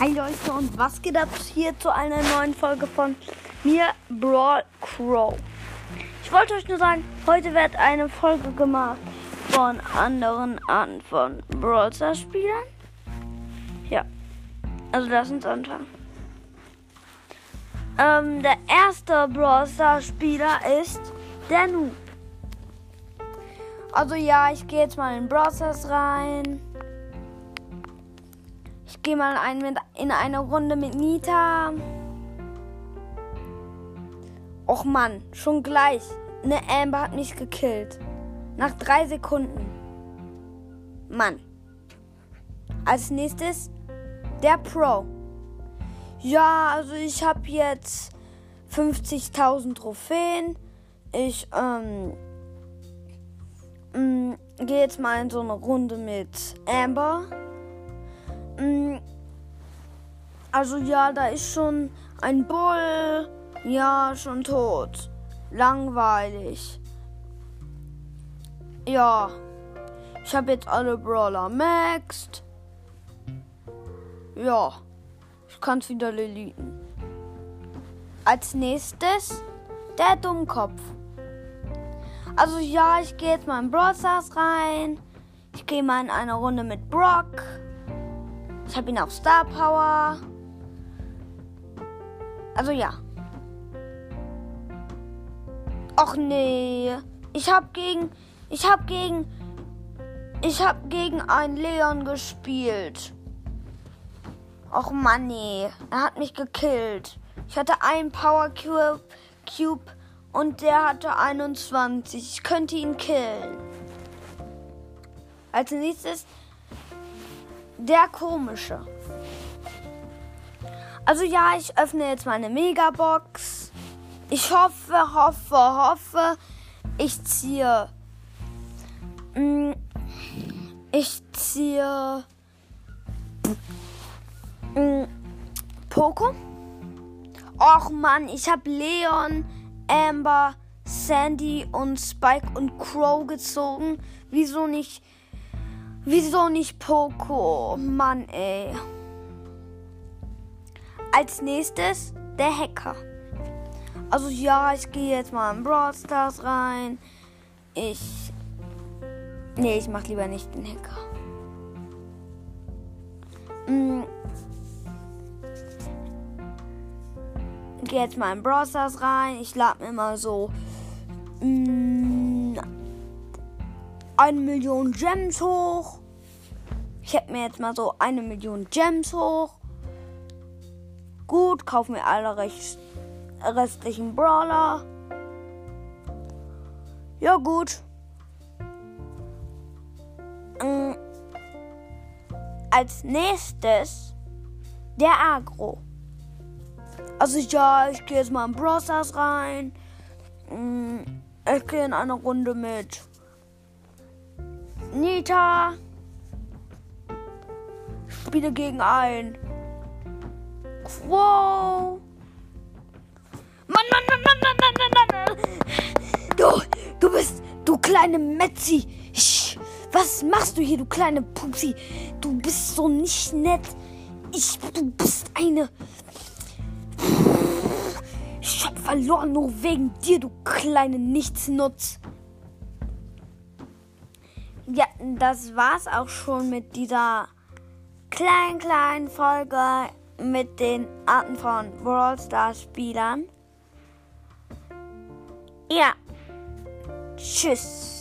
Hi Leute und was geht ab hier zu einer neuen Folge von mir, Brawl Crow. Ich wollte euch nur sagen, heute wird eine Folge gemacht von anderen Arten von Brawl Stars Spielern. Ja, also lass uns anfangen. Ähm, der erste Brawl Stars Spieler ist der Nu. Also ja, ich gehe jetzt mal in Brawl Stars rein. Ich gehe mal ein mit, in eine Runde mit Nita. Och Mann, schon gleich. Eine Amber hat mich gekillt. Nach drei Sekunden. Mann. Als nächstes der Pro. Ja, also ich habe jetzt 50.000 Trophäen. Ich ähm, mm, gehe jetzt mal in so eine Runde mit Amber. Mm, also ja, da ist schon ein Bull. Ja, schon tot. Langweilig. Ja. Ich habe jetzt alle Brawler maxed. Ja. Ich kann es wieder deleten. Als nächstes der Dummkopf. Also ja, ich gehe jetzt mal in Brawl Stars rein. Ich gehe mal in eine Runde mit Brock. Ich habe ihn auf Star Power. Also ja. Och nee. Ich habe gegen ich habe gegen ich habe gegen einen Leon gespielt. Och Mann, nee. Er hat mich gekillt. Ich hatte einen Power Cube, Cube und der hatte 21. Ich könnte ihn killen. Als nächstes der komische. Also ja, ich öffne jetzt meine Megabox. Ich hoffe, hoffe, hoffe, ich ziehe. mm, Ich ziehe. mm, Poco. Och Mann, ich habe Leon, Amber, Sandy und Spike und Crow gezogen. Wieso nicht? Wieso nicht Poco? Mann, ey. Als nächstes der Hacker. Also ja, ich gehe jetzt mal in Brawl Stars rein. Ich. Nee, ich mach lieber nicht den Hacker. Mm. Gehe jetzt mal in Brawl Stars rein. Ich lade mir mal so. Mm, eine Million Gems hoch. Ich hätte mir jetzt mal so eine Million Gems hoch. Gut, kaufen wir alle recht, restlichen Brawler. Ja, gut. Ähm, als nächstes der Agro. Also ja, ich gehe jetzt mal in Brawl Stars rein. Mm, Ich gehe in eine Runde mit Nita. Spiele gegen ein Wow. Mann, Mann, Mann, Mann, Mann, Mann, Mann, Mann. Du, du bist, du kleine Metzi. Was machst du hier, du kleine Pupsi? Du bist so nicht nett. Ich, du bist eine. Ich hab verloren nur wegen dir, du kleine Nichtsnutz. Ja, das war's auch schon mit dieser kleinen, kleinen Folge mit den Arten von Brawl Stars Spielern. Ja. Tschüss.